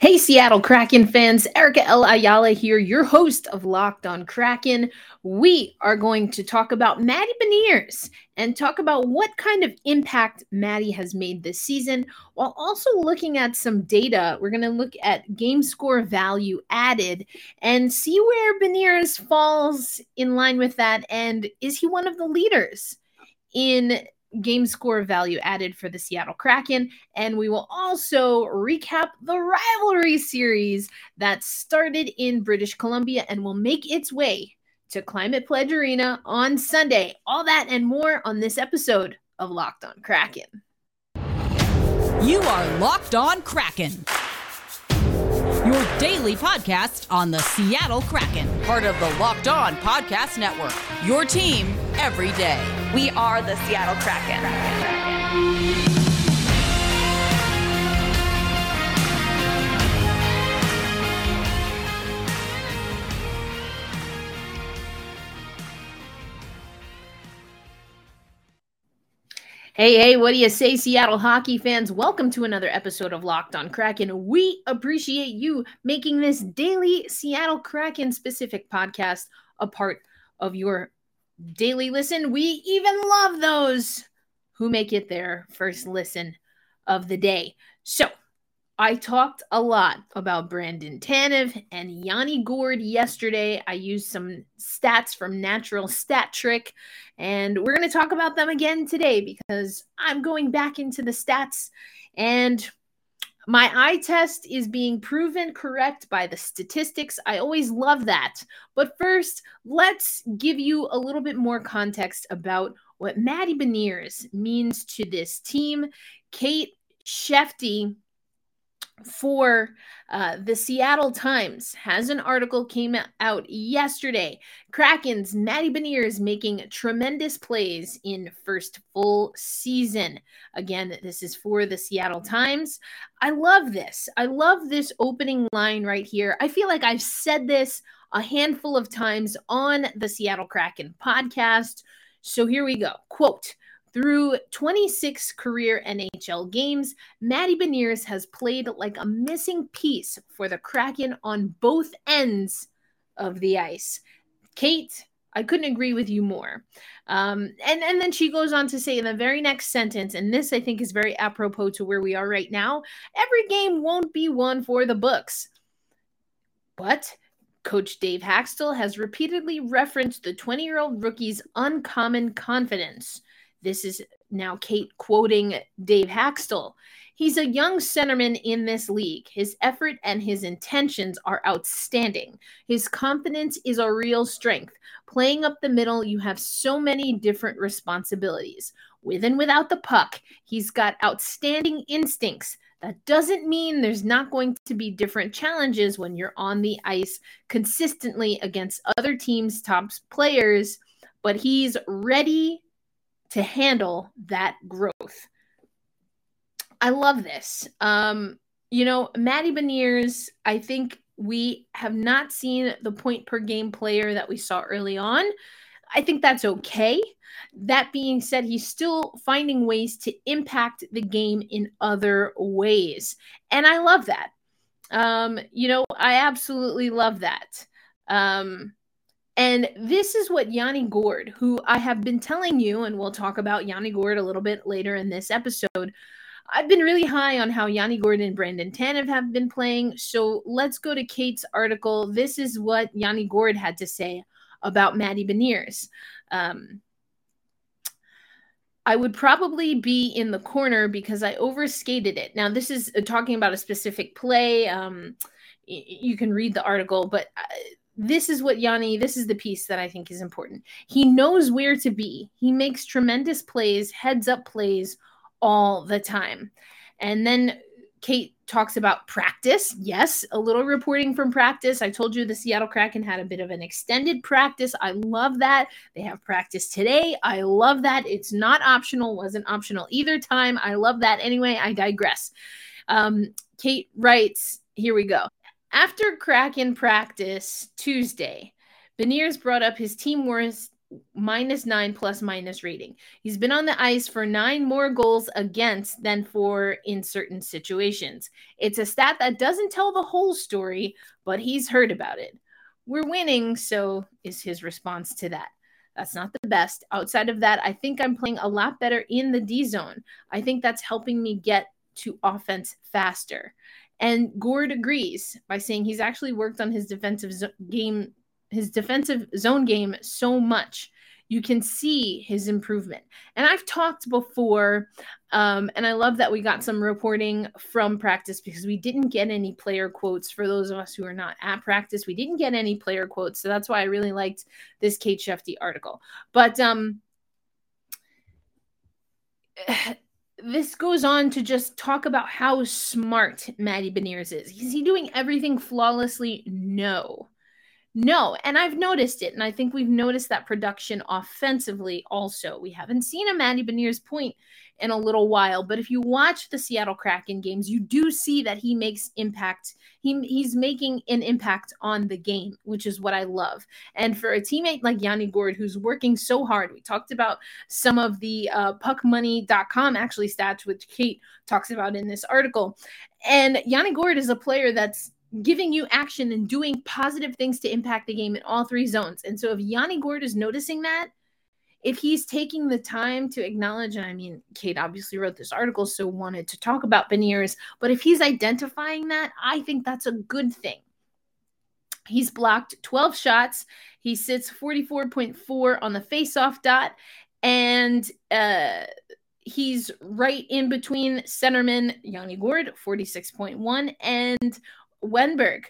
Hey, Seattle Kraken fans, Erica L. Ayala here, your host of Locked on Kraken. We are going to talk about Matty Beniers and talk about what kind of impact Matty has made this season, while also looking at some data. We're going to look at game score value added and see where Beniers falls in line with that. And is he one of the leaders in game score value added for the Seattle Kraken. And we will also recap the rivalry series that started in British Columbia and will make its way to Climate Pledge Arena on Sunday. All that and more on this episode of Locked on Kraken. You are Locked on Kraken. Your daily podcast on the Seattle Kraken, part of the Locked On Podcast Network. Your team every day. We are the Seattle Kraken. Hey, hey, what do you say, Seattle hockey fans? Welcome to another episode of Locked on Kraken. We appreciate you making this daily Seattle Kraken specific podcast a part of your daily listen. We even love those who make it their first listen of the day. So, I talked a lot about Brandon Tanev and Yanni Gourde yesterday. I used some stats from Natural Stat Trick, and we're going to talk about them again today because I'm going back into the stats and my eye test is being proven correct by the statistics. I always love that. But first, let's give you a little bit more context about what Matty Beniers means to this team. Kate Shefte for uh, the Seattle Times has an article came out yesterday. Kraken's Matty is making tremendous plays in first full season. Again, this is for the Seattle Times. I love this. I love this opening line right here. I feel like I've said this a handful of times on the Seattle Kraken podcast. So here we go. Quote, through 26 career NHL games, Matty Beniers has played like a missing piece for the Kraken on both ends of the ice. Kate, I couldn't agree with you more. Um, and, and then she goes on to say in the very next sentence, and this I think is very apropos to where we are right now every game won't be won for the books. But Coach Dave Hakstol has repeatedly referenced the 20 year old rookie's uncommon confidence. This is now Kate quoting Dave Hakstol. He's a young centerman in this league. His effort and his intentions are outstanding. His confidence is a real strength. Playing up the middle, you have so many different responsibilities. With and without the puck, he's got outstanding instincts. That doesn't mean there's not going to be different challenges when you're on the ice consistently against other teams' top players, but he's ready to handle that growth. I love this. Um, you know, Matty Beniers, I think we have not seen the point per game player that we saw early on. I think that's okay. That being said, he's still finding ways to impact the game in other ways. And I love that. Um, you know, I absolutely love that. Um, and this is what Yanni Gourde, who I have been telling you, and we'll talk about Yanni Gourde a little bit later in this episode. I've been really high on how Yanni Gourde and Brandon Tanev have been playing. So let's go to Kate's article. This is what Yanni Gourde had to say about Matty Beniers. Um, I would probably be in the corner because I overskated it. Now, this is talking about a specific play. Um, you can read the article, but uh, this is what Yanni, this is the piece that I think is important. He knows where to be. He makes tremendous plays, heads up plays all the time. And then Kate talks about practice. Yes, a little reporting from practice. I told you the Seattle Kraken had a bit of an extended practice. I love that. They have practice today. I love that. It's not optional, wasn't optional either time. I love that. Anyway, I digress. Um, Kate writes, here we go. After Kraken practice Tuesday, Beniers brought up his teamworth minus nine plus minus rating. He's been on the ice for nine more goals against than for in certain situations. It's a stat that doesn't tell the whole story, but he's heard about it. We're winning, so is his response to that. That's not the best. Outside of that, I think I'm playing a lot better in the D zone. I think that's helping me get to offense faster. And Gourde agrees by saying he's actually worked on his defensive game his defensive zone game so much. You can see his improvement. And i've talked before um, and i love that we got some reporting from practice because we didn't get any player quotes for those of us who are not at practice. We didn't get any player quotes so that's why i really liked this kate shefte article. But um this goes on to just talk about how smart Matty Beniers is. Is he doing everything flawlessly? No. No, and I've noticed it, and I think we've noticed that production offensively also. We haven't seen a Matty Beniers point in a little while, but if you watch the Seattle Kraken games, you do see that he makes impact. He, he's making an impact on the game, which is what I love. And for a teammate like Yanni Gourde, who's working so hard, we talked about some of the uh, puckmoney.com actually stats, which Kate talks about in this article. And Yanni Gourde is a player that's giving you action and doing positive things to impact the game in all three zones. And so if Yanni Gourde is noticing that, if he's taking the time to acknowledge, and I mean, Kate obviously wrote this article, so wanted to talk about Beniers, but if he's identifying that, I think that's a good thing. He's blocked 12 shots. He sits 44.4 on the faceoff dot, and uh, he's right in between centerman Yanni Gourde, 46.1, and Wennberg,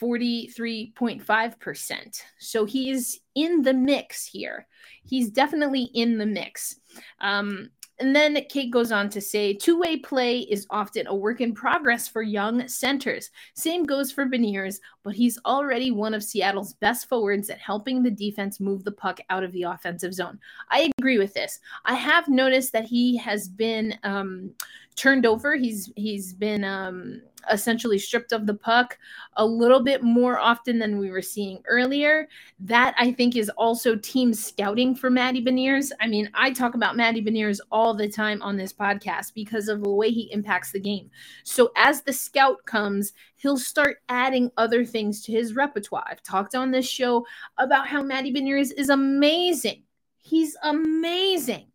43.5%. So he's in the mix here. He's definitely in the mix. Um, and then Kate goes on to say two way play is often a work in progress for young centers. Same goes for Beniers, but he's already one of Seattle's best forwards at helping the defense move the puck out of the offensive zone. I agree with this. I have noticed that he has been um, turned over. He's he's been um, essentially stripped of the puck a little bit more often than we were seeing earlier. That I think is also team scouting for Matty Beniers. I mean, I talk about Matty Beniers all the time on this podcast because of the way he impacts the game. So as the scout comes, he'll start adding other things to his repertoire. I've talked on this show about how Matty Beniers is amazing. He's amazing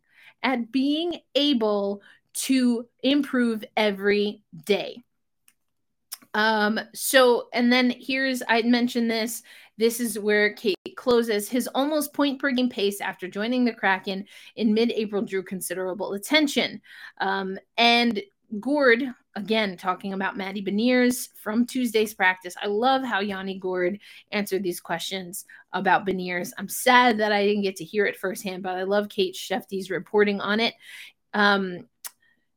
at being able to improve every day. Um, so, and then here's, I mentioned this. This is where Kate closes. His almost point per game pace after joining the Kraken in mid April drew considerable attention. Um, and Gourde, again, talking about Matty Beniers from Tuesday's practice. I love how Yanni Gourde answered these questions about Beniers. I'm sad that I didn't get to hear it firsthand, but I love Kate Shefte's reporting on it. Um,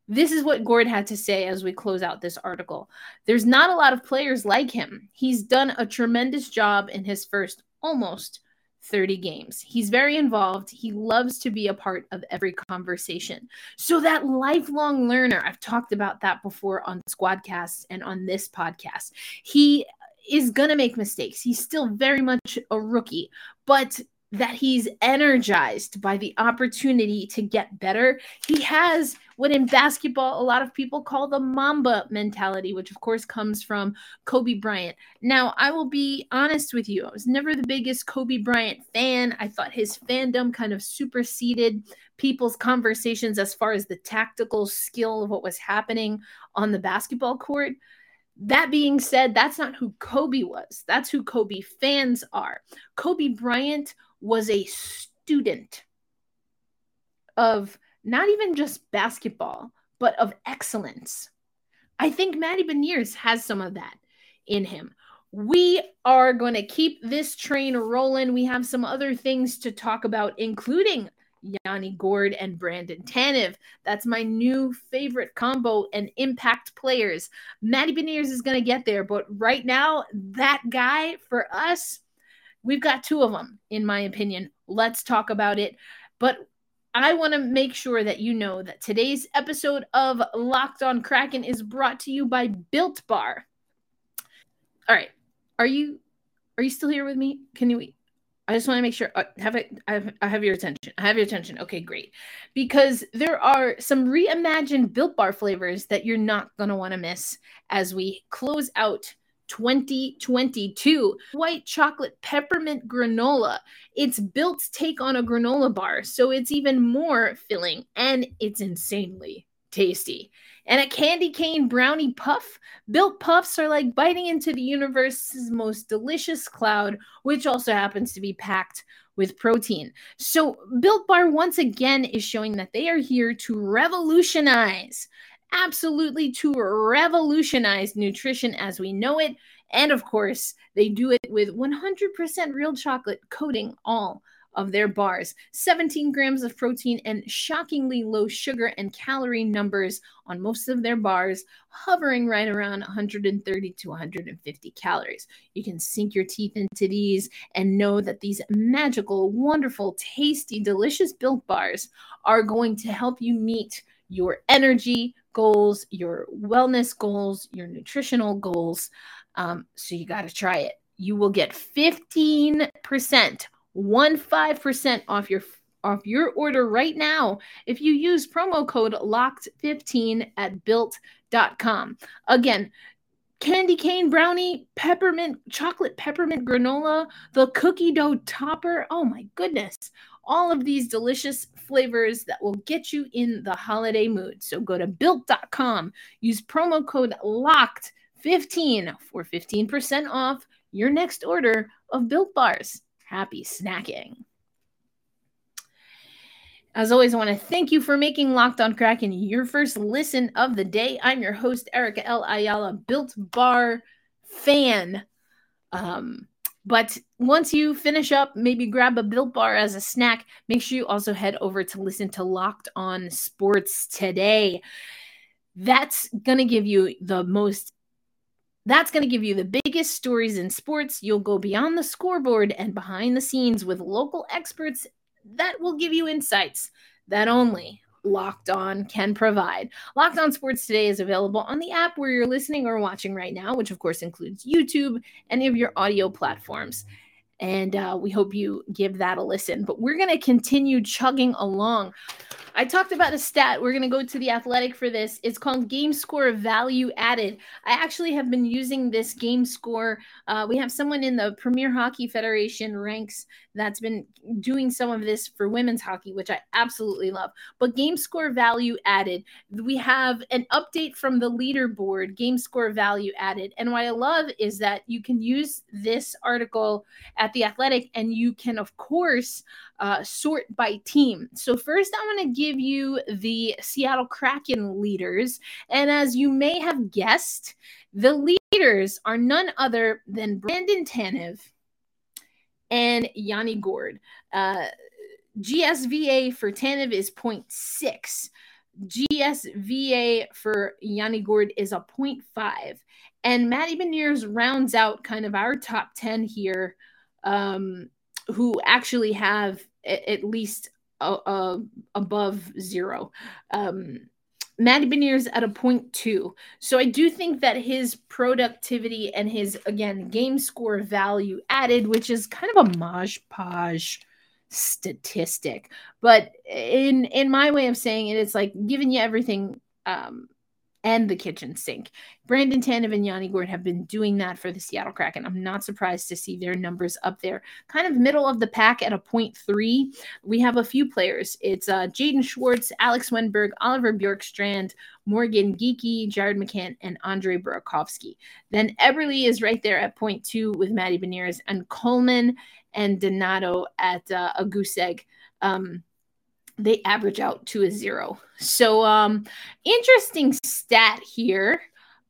this is what Gourde had to say as we close out this article. There's not a lot of players like him. He's done a tremendous job in his first almost 30 games. He's very involved. He loves to be a part of every conversation. So, that lifelong learner, I've talked about that before on Squadcasts and on this podcast. He is going to make mistakes. He's still very much a rookie, but that he's energized by the opportunity to get better. He has what in basketball a lot of people call the Mamba mentality, which of course comes from Kobe Bryant. Now, I will be honest with you, I was never the biggest Kobe Bryant fan. I thought his fandom kind of superseded people's conversations as far as the tactical skill of what was happening on the basketball court. That being said, that's not who Kobe was. That's who Kobe fans are. Kobe Bryant was a student of not even just basketball, but of excellence. I think Matty Beniers has some of that in him. We are going to keep this train rolling. We have some other things to talk about, including Yanni Gourde and Brandon Tanev. That's my new favorite combo and impact players. Matty Beniers is going to get there, but right now, that guy for us We've got two of them, in my opinion. Let's talk about it. But I want to make sure that you know that today's episode of Locked on Kraken is brought to you by Built Bar. All right. Are you are you still here with me? Can you I just want to make sure uh, have it I have, I have your attention. I have your attention. Okay, great. Because there are some reimagined Built Bar flavors that you're not going to want to miss as we close out 2022 white chocolate peppermint granola. It's built take on a granola bar, so it's even more filling and it's insanely tasty. And a candy cane brownie puff. Built puffs are like biting into the universe's most delicious cloud, which also happens to be packed with protein. So, Built Bar once again is showing that they are here to revolutionize, absolutely to revolutionize nutrition as we know it. And of course, they do it with 100% real chocolate coating all of their bars, 17 grams of protein, and shockingly low sugar and calorie numbers on most of their bars, hovering right around 130 to 150 calories. You can sink your teeth into these and know that these magical, wonderful, tasty, delicious built bars are going to help you meet your energy goals, your wellness goals, your nutritional goals. Um, so you got to try it. You will get 15% one five percent off your off your order right now if you use promo code locked15 at built.com again candy cane brownie peppermint chocolate peppermint granola the cookie dough topper oh my goodness all of these delicious flavors that will get you in the holiday mood so go to built.com use promo code locked 15 for 15% off your next order of built bars happy snacking. As always, I want to thank you for making Locked on Kraken your first listen of the day. I'm your host, Erica L. Ayala, Built Bar fan. Um, but once you finish up, maybe grab a Built Bar as a snack. Make sure you also head over to listen to Locked on Sports today. That's going to give you the most that's going to give you the biggest stories in sports. You'll go beyond the scoreboard and behind the scenes with local experts that will give you insights that only Locked On can provide. Locked On Sports Today is available on the app where you're listening or watching right now, which of course includes YouTube, any of your audio platforms. And uh, we hope you give that a listen. But we're going to continue chugging along. I talked about a stat. We're going to go to the athletic for this. It's called game score value added. I actually have been using this game score. Uh, we have someone in the Premier Hockey Federation ranks that's been doing some of this for women's hockey, which I absolutely love. But game score value added, we have an update from the leaderboard, game score value added. And what I love is that you can use this article at the athletic and you can, of course, uh, sort by team. So, first, I want to give you the Seattle Kraken leaders. And as you may have guessed, the leaders are none other than Brandon Tanev and Yanni Gourde. Uh, GSVA for Tanev is 0.6. GSVA for Yanni Gourde is a 0.5. And Matty Beniers rounds out kind of our top 10 here, um, who actually have a- at least a, a, above zero. Um, Matty Beniers at a point two. So I do think that his productivity and his again game score value added, which is kind of a maj podge statistic, but in in my way of saying it, it's like giving you everything um, and the kitchen sink. Brandon Tanev and Yanni Gourde have been doing that for the Seattle Kraken. I'm not surprised to see their numbers up there, kind of middle of the pack at a point three. We have a few players. It's uh, Jaden Schwartz, Alex Wennberg, Oliver Bjorkstrand, Morgan Geekie, Jared McCann, and Andre Burakovsky. Then Eberle is right there at point two with Matty Beniers, and Kuhlman and Donato at uh, a goose egg. Um, they average out to a zero. So um interesting stat here.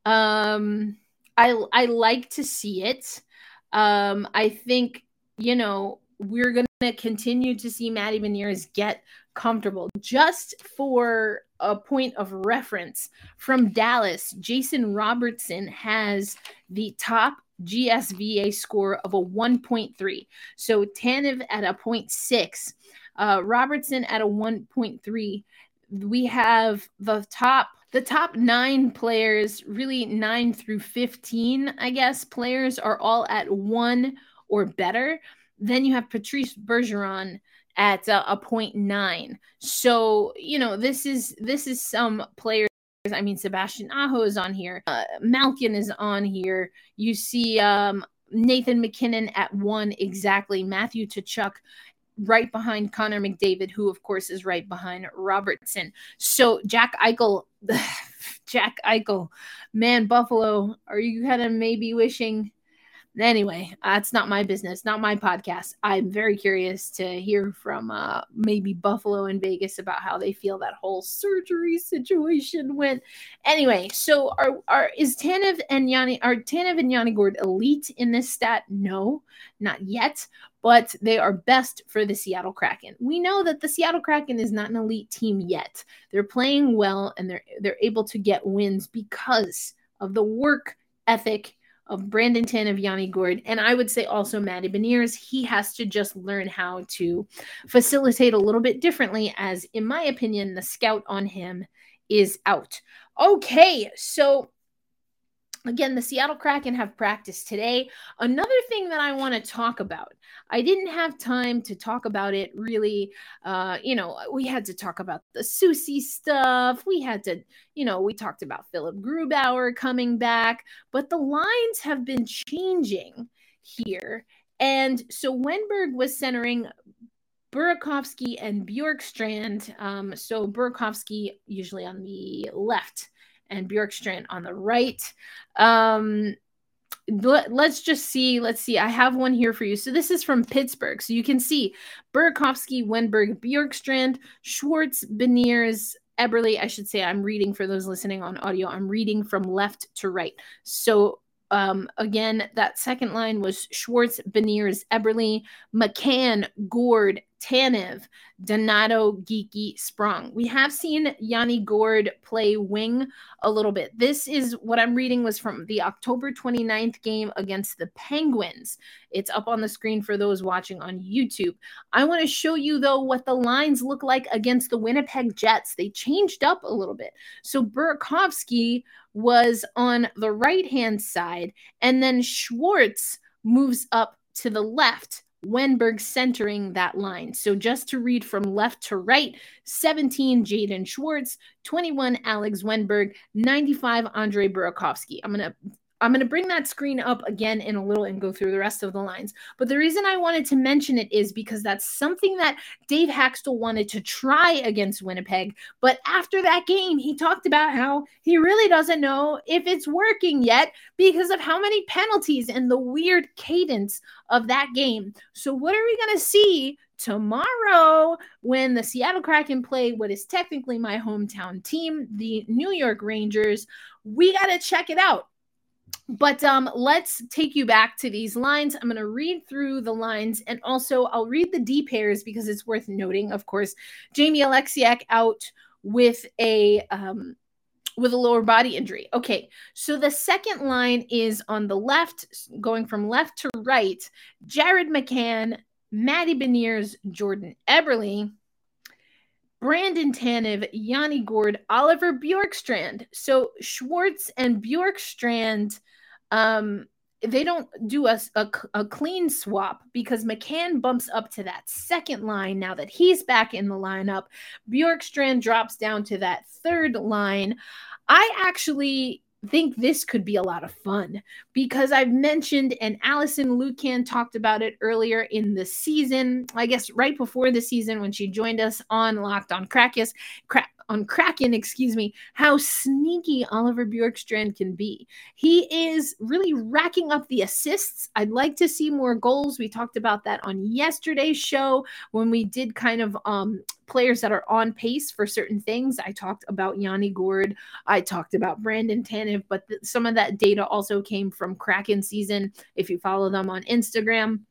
Um I I like to see it. Um I think you know we're to continue to see Matty Beniers get comfortable. Just for a point of reference from Dallas, Jason Robertson has the top GSVA score of a 1.3. So Tanev at a 0.6 uh, Robertson at a 1.3. We have the top the top nine players, really nine through 15, I guess, players are all at one or better. then you have Patrice Bergeron at uh, a 0.9. So, you know, this is this is some players I mean, Sebastian Aho is on here. Uh, Malkin is on here. You see um, Nathan MacKinnon at one exactly. Matthew Tkachuk right behind Connor McDavid, who of course is right behind Robertson. So Jack Eichel, Jack Eichel, man, Buffalo, are you kind of maybe wishing Anyway, that's not my business, not my podcast. I'm very curious to hear from uh, maybe Buffalo and Vegas about how they feel that whole surgery situation went. Anyway, so are are is Tanev and Yanni are Tanev and Yanni Gourde elite in this stat? No, not yet. But they are best for the Seattle Kraken. We know that the Seattle Kraken is not an elite team yet. They're playing well and they're they're able to get wins because of the work ethic of Brandon Tanev, Yanni Gourde, and I would say also Matty Beniers. He has to just learn how to facilitate a little bit differently, as in my opinion, the scout on him is out. Okay, so Again, the Seattle Kraken have practice today. Another thing that I want to talk about, I didn't have time to talk about it really. Uh, you know, we had to talk about the Soucy stuff. We had to, you know, we talked about Philip Grubauer coming back, but the lines have been changing here. And so Wennberg was centering Burakovsky and Bjorkstrand. Um, so Burakovsky usually on the left and Bjorkstrand on the right. Um, let, us just see. Let's see. I have one here for you. So this is from Pittsburgh. So you can see Burakovsky, Wennberg, Bjorkstrand, Schwartz, Beniers, Eberle. I should say I'm reading for those listening on audio. I'm reading from left to right. So um, again, that second line was Schwartz, Beniers, Eberle, McCann, Gourde, Tanev, Donato, Geekie, Sprong. We have seen Yanni Gourde play wing a little bit. This is what I'm reading was from the October 29th game against the Penguins. It's up on the screen for those watching on YouTube. I want to show you, though, what the lines look like against the Winnipeg Jets. They changed up a little bit. So Burakovsky was on the right hand side, and then Schwartz moves up to the left Wennberg centering that line. So just to read from left to right 17 Jaden Schwartz, 21 Alex Wennberg, 95 Andre Burakovsky. I'm going to I'm going to bring that screen up again in a little and go through the rest of the lines. But the reason I wanted to mention it is because that's something that Dave Hakstol wanted to try against Winnipeg. But after that game, he talked about how he really doesn't know if it's working yet because of how many penalties and the weird cadence of that game. So, what are we going to see tomorrow when the Seattle Kraken play what is technically my hometown team, the New York Rangers. We got to check it out. But um, let's take you back to these lines. I'm going to read through the lines and also I'll read the D pairs because it's worth noting. Of course, Jamie Oleksiak out with a um, with a lower body injury. Okay, so the second line is on the left, going from left to right. Jared McCann, Matty Beniers, Jordan Eberle, Brandon Tanev, Yanni Gourde, Oliver Bjorkstrand. So Schwartz and Bjorkstrand, um, they don't do a, a, a, clean swap because McCann bumps up to that second line now that he's back in the lineup. Bjorkstrand drops down to that third line. I actually think this could be a lot of fun because I've mentioned and Alison Lukan talked about it earlier in the season. I guess right before the season when she joined us on Locked on Krakus, Cra- on Kraken, excuse me, how sneaky Oliver Bjorkstrand can be. He is really racking up the assists. I'd like to see more goals. We talked about that on yesterday's show when we did kind of um, players that are on pace for certain things. I talked about Yanni Gourde. I talked about Brandon Tanev, but th- some of that data also came from Kraken season. If you follow them on Instagram.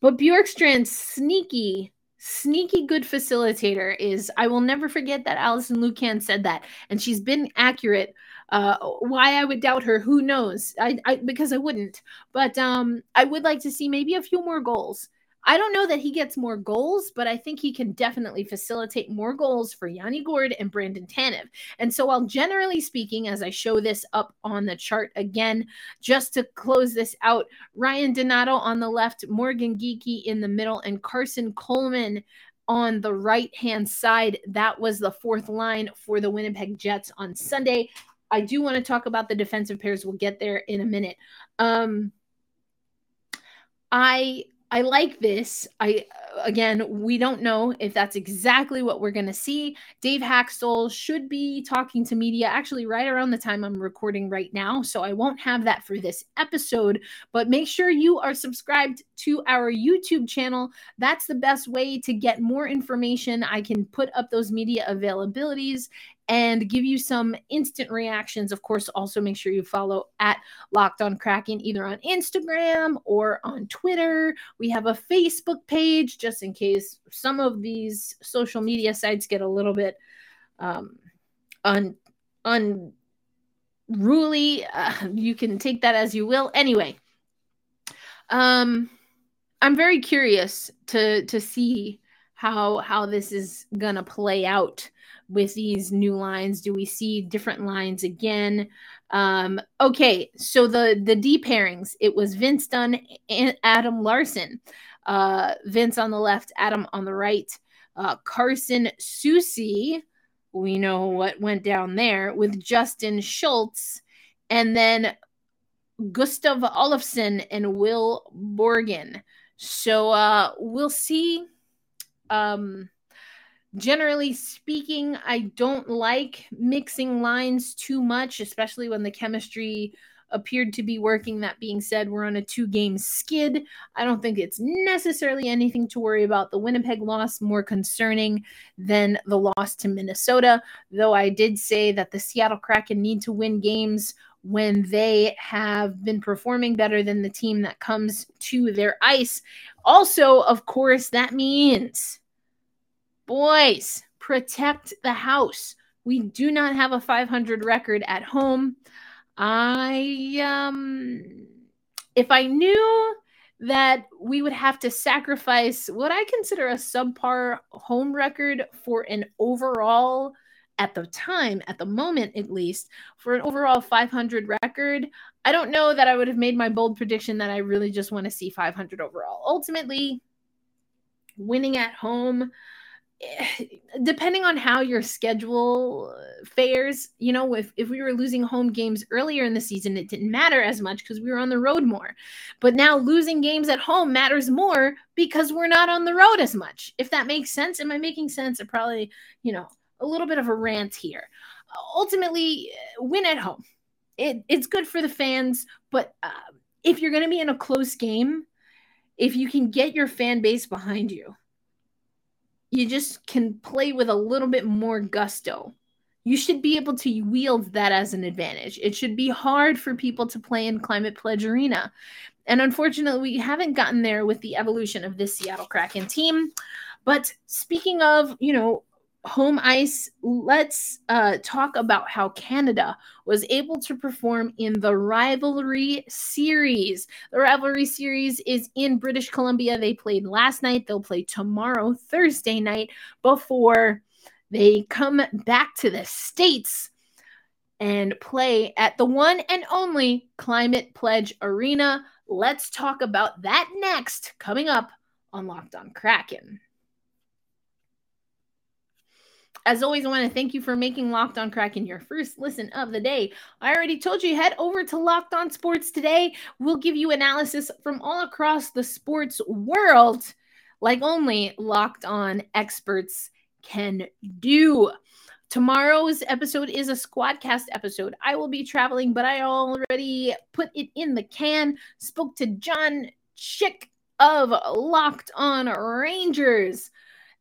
But Bjorkstrand, sneaky sneaky good facilitator is I will never forget that Alison lukan said that and she's been accurate uh why I would doubt her who knows? I, I because I wouldn't but um I would like to see maybe a few more goals I don't know that he gets more goals, but I think he can definitely facilitate more goals for Yanni Gourde and Brandon Tanev. And so, while generally speaking, as I show this up on the chart again, just to close this out, Ryan Donato on the left, Morgan Geekie in the middle, and Karson Kuhlman on the right hand side. That was the fourth line for the Winnipeg Jets on Sunday. I do want to talk about the defensive pairs. We'll get there in a minute. Um, I I like this. I again, we don't know if that's exactly what we're going to see. Dave Hakstol should be talking to media actually right around the time I'm recording right now, so I won't have that for this episode, but make sure you are subscribed to our YouTube channel. That's the best way to get more information. I can put up those media availabilities and give you some instant reactions. Of course, also make sure you follow at Locked on Kraken either on Instagram or on Twitter. We have a Facebook page just in case some of these social media sites get a little bit um, un unruly. Uh, you can take that as you will. Anyway, um, I'm very curious to to see how how this is gonna play out with these new lines? Do we see different lines again? Um, okay, so the the D pairings, it was Vince Dunn and Adam Larsson. Uh, Vince on the left, Adam on the right. Uh, Carson Soucy, we know what went down there with Justin Schultz, and then Gustav Olofsson and Will Borgen. So uh, we'll see. Um, generally speaking, I don't like mixing lines too much, especially when the chemistry appeared to be working. That being said, we're on a two game skid. I don't think it's necessarily anything to worry about. The Winnipeg loss more concerning than the loss to Minnesota, though I did say that the Seattle Kraken need to win games when they have been performing better than the team that comes to their ice. Also, of course, that means Boys, protect the house. We do not have a 500 record at home. I um if I knew that we would have to sacrifice what I consider a subpar home record for an overall at the time, at the moment at least, for an overall 500 record, I don't know that I would have made my bold prediction that I really just want to see 500 overall. Ultimately, winning at home depending on how your schedule fares, you know, if, if we were losing home games earlier in the season, it didn't matter as much because we were on the road more. But now losing games at home matters more because we're not on the road as much. If that makes sense. Am I making sense? Or probably, you know, a little bit of a rant here. Ultimately, win at home. It, it's good for the fans, but uh, if you're going to be in a close game, if you can get your fan base behind you, you just can play with a little bit more gusto. You should be able to wield that as an advantage. It should be hard for people to play in Climate Pledge Arena. And unfortunately, we haven't gotten there with the evolution of this Seattle Kraken team. But speaking of, you know, home ice, let's uh, talk about how Canada was able to perform in the rivalry series. The rivalry series is in British Columbia. They played last night, they'll play tomorrow, Thursday night, before they come back to the States and play at the one and only Climate Pledge Arena. Let's talk about that next, coming up on Locked on Kraken. As always, I want to thank you for making Locked On Kraken your first listen of the day. I already told you, head over to Locked On Sports today. We'll give you analysis from all across the sports world, like only Locked On experts can do. Tomorrow's episode is a Squadcast episode. I will be traveling, but I already put it in the can. Spoke to John Chick of Locked On Rangers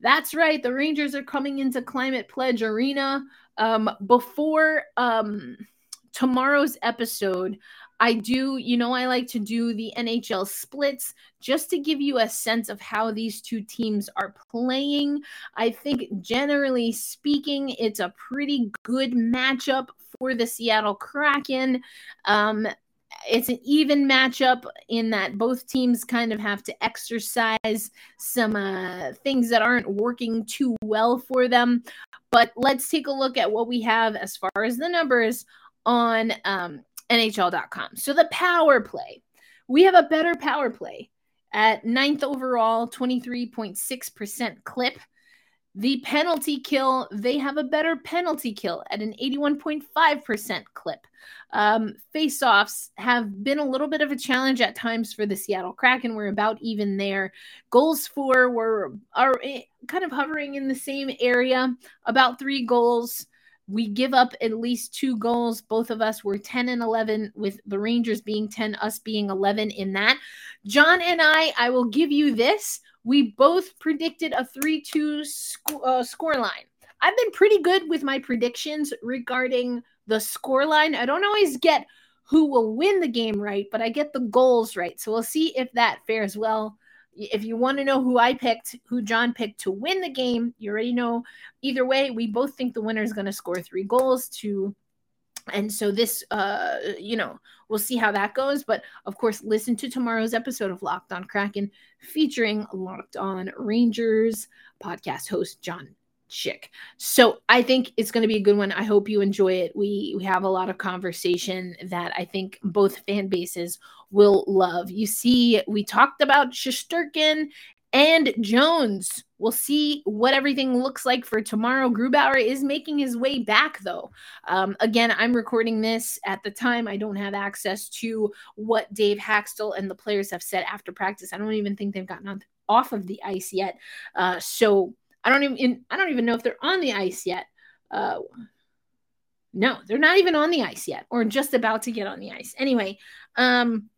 that's right. The Rangers are coming into Climate Pledge Arena. Um, before um, tomorrow's episode, I do, you know, I like to do the NHL splits just to give you a sense of how these two teams are playing. I think, generally speaking, it's a pretty good matchup for the Seattle Kraken. Um, it's an even matchup in that both teams kind of have to exercise some uh, things that aren't working too well for them. But let's take a look at what we have as far as the numbers on um, NHL.com. So the power play, we have a better power play at ninth overall, 23.6% clip. The penalty kill, they have a better penalty kill at an 81.5% clip. Um, face offs have been a little bit of a challenge at times for the Seattle Kraken. We're about even there. Goals for were are eh, kind of hovering in the same area, about three goals. We give up at least two goals. Both of us were 10 and 11, with the Rangers being 10, us being 11 in that. John and I, I will give you this. We both predicted a 3 2 sc- uh, score line. I've been pretty good with my predictions regarding the score line. I don't always get who will win the game right, but I get the goals right. So we'll see if that fares well. If you want to know who I picked, who John picked to win the game, you already know. Either way, we both think the winner is going to score three goals to and so this uh you know we'll see how that goes but of course listen to tomorrow's episode of locked on kraken featuring locked on rangers podcast host john chick so i think it's going to be a good one. I hope you enjoy it. We we have a lot of conversation that i think both fan bases will love. You see we talked about Shesterkin and Jones. We'll see what everything looks like for tomorrow. Grubauer is making his way back, though. Um, again, I'm recording this at the time. I don't have access to what Dave Hakstol and the players have said after practice. I don't even think they've gotten off of the ice yet. Uh, so I don't even I don't even know if they're on the ice yet. Uh, no, they're not even on the ice yet, or just about to get on the ice. Anyway, um,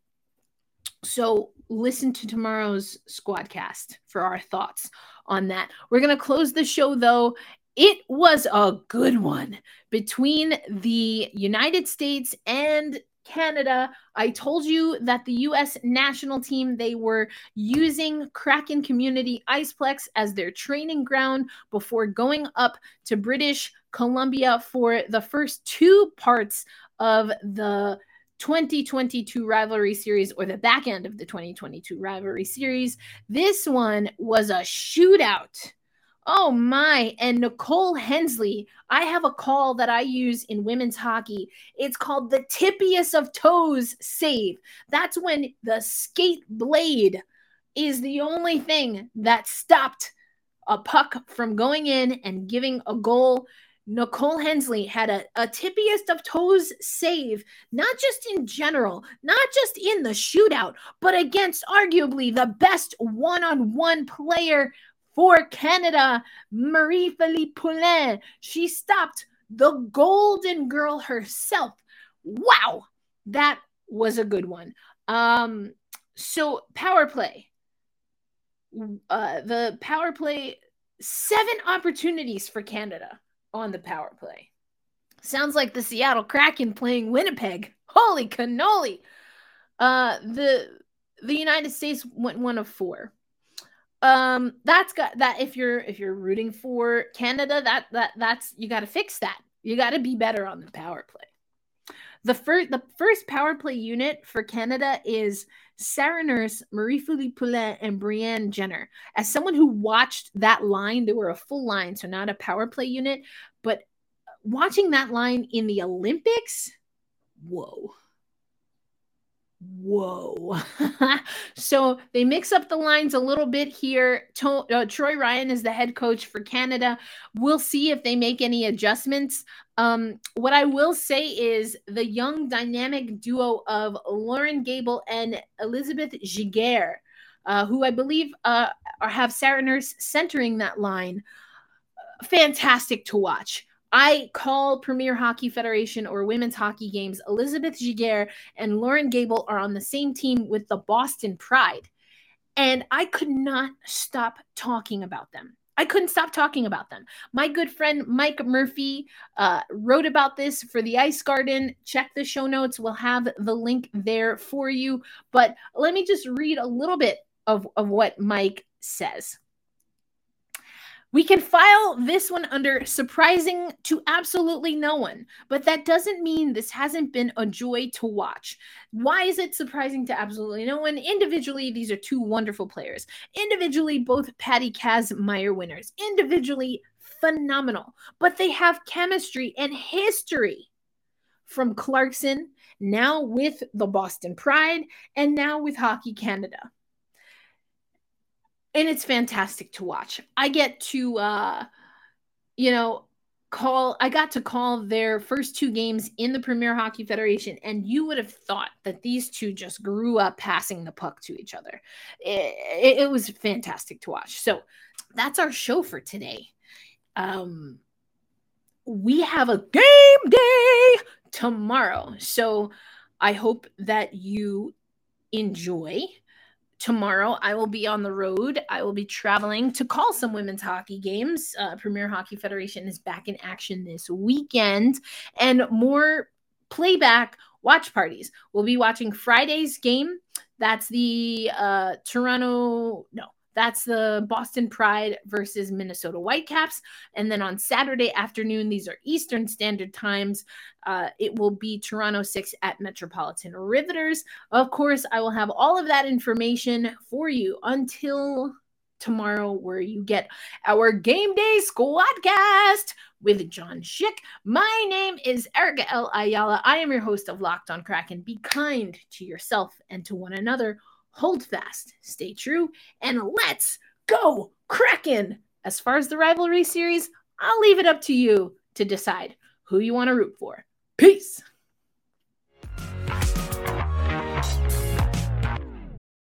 so listen to tomorrow's squadcast for our thoughts on that. We're going to close the show though. It was a good one between the United States and Canada. I told you that the US national team they were using Kraken Community Iceplex as their training ground before going up to British Columbia for the first two parts of the 2022 rivalry series or the back end of the 2022 rivalry series. This one was a shootout. Oh my. And Nicole Hensley, I have a call that I use in women's hockey. It's called the tippiest of toes save. That's when the skate blade is the only thing that stopped a puck from going in and giving a goal Nicole Hensley had a, a tippiest of toes save, not just in general, not just in the shootout, but against arguably the best one on one player for Canada, Marie Philip Poulin. She stopped the Golden Girl herself. Wow, that was a good one. Um, so power play. Uh, the power play, seven opportunities for Canada on the power play. Sounds like the Seattle Kraken playing Winnipeg. Holy cannoli! Uh, the the United States went one of four. Um, that's got that. If you're if you're rooting for Canada, that that that's you got to fix that. You got to be better on the power play. The first the first power play unit for Canada is Sarah Nurse, Marie-Philip Poulin, and Brianne Jenner. As someone who watched that line, they were a full line, so not a power play unit, but watching that line in the Olympics, whoa whoa. so they mix up the lines a little bit here. To- uh, Troy Ryan is the head coach for Canada. We'll see if they make any adjustments. Um, what I will say is the young dynamic duo of Loren Gabel and Elizabeth Giguère, uh, who I believe uh, have Sarah Nurse centering that line. Fantastic to watch. I call Premier Hockey Federation or women's hockey games. Elizabeth Giguère and Loren Gabel are on the same team with the Boston Pride. And I could not stop talking about them. I couldn't stop talking about them. My good friend Mike Murphy uh, wrote about this for the Ice Garden. Check the show notes. We'll have the link there for you. But let me just read a little bit of, of what Mike says. We can file this one under surprising to absolutely no one, but that doesn't mean this hasn't been a joy to watch. Why is it surprising to absolutely no one? Individually, these are two wonderful players. Individually, both Patty Kazmaier winners. Individually, phenomenal, but they have chemistry and history from Clarkson, now with the Boston Pride, and now with Hockey Canada and it's fantastic to watch. I get to uh you know call I got to call their first two games in the Premier Hockey Federation and you would have thought that these two just grew up passing the puck to each other. It, it, was fantastic to watch. So that's our show for today. Um we have a game day tomorrow. So I hope that you enjoy tomorrow I will be on the road. I will be traveling to call some women's hockey games. Uh, Premier Hockey Federation is back in action this weekend, and more playback watch parties. We'll be watching Friday's game. That's the uh, Toronto, no, that's the Boston Pride versus Minnesota Whitecaps. And then on Saturday afternoon, these are Eastern Standard Times. Uh, it will be Toronto 6 at Metropolitan Riveters. Of course, I will have all of that information for you until tomorrow, where you get our game day squadcast with John Schick. My name is Erica L. Ayala. I am your host of Locked on Kraken. Be kind to yourself and to one another hold fast, stay true, and let's go Kraken! As far as the rivalry series, I'll leave it up to you to decide who you want to root for. Peace!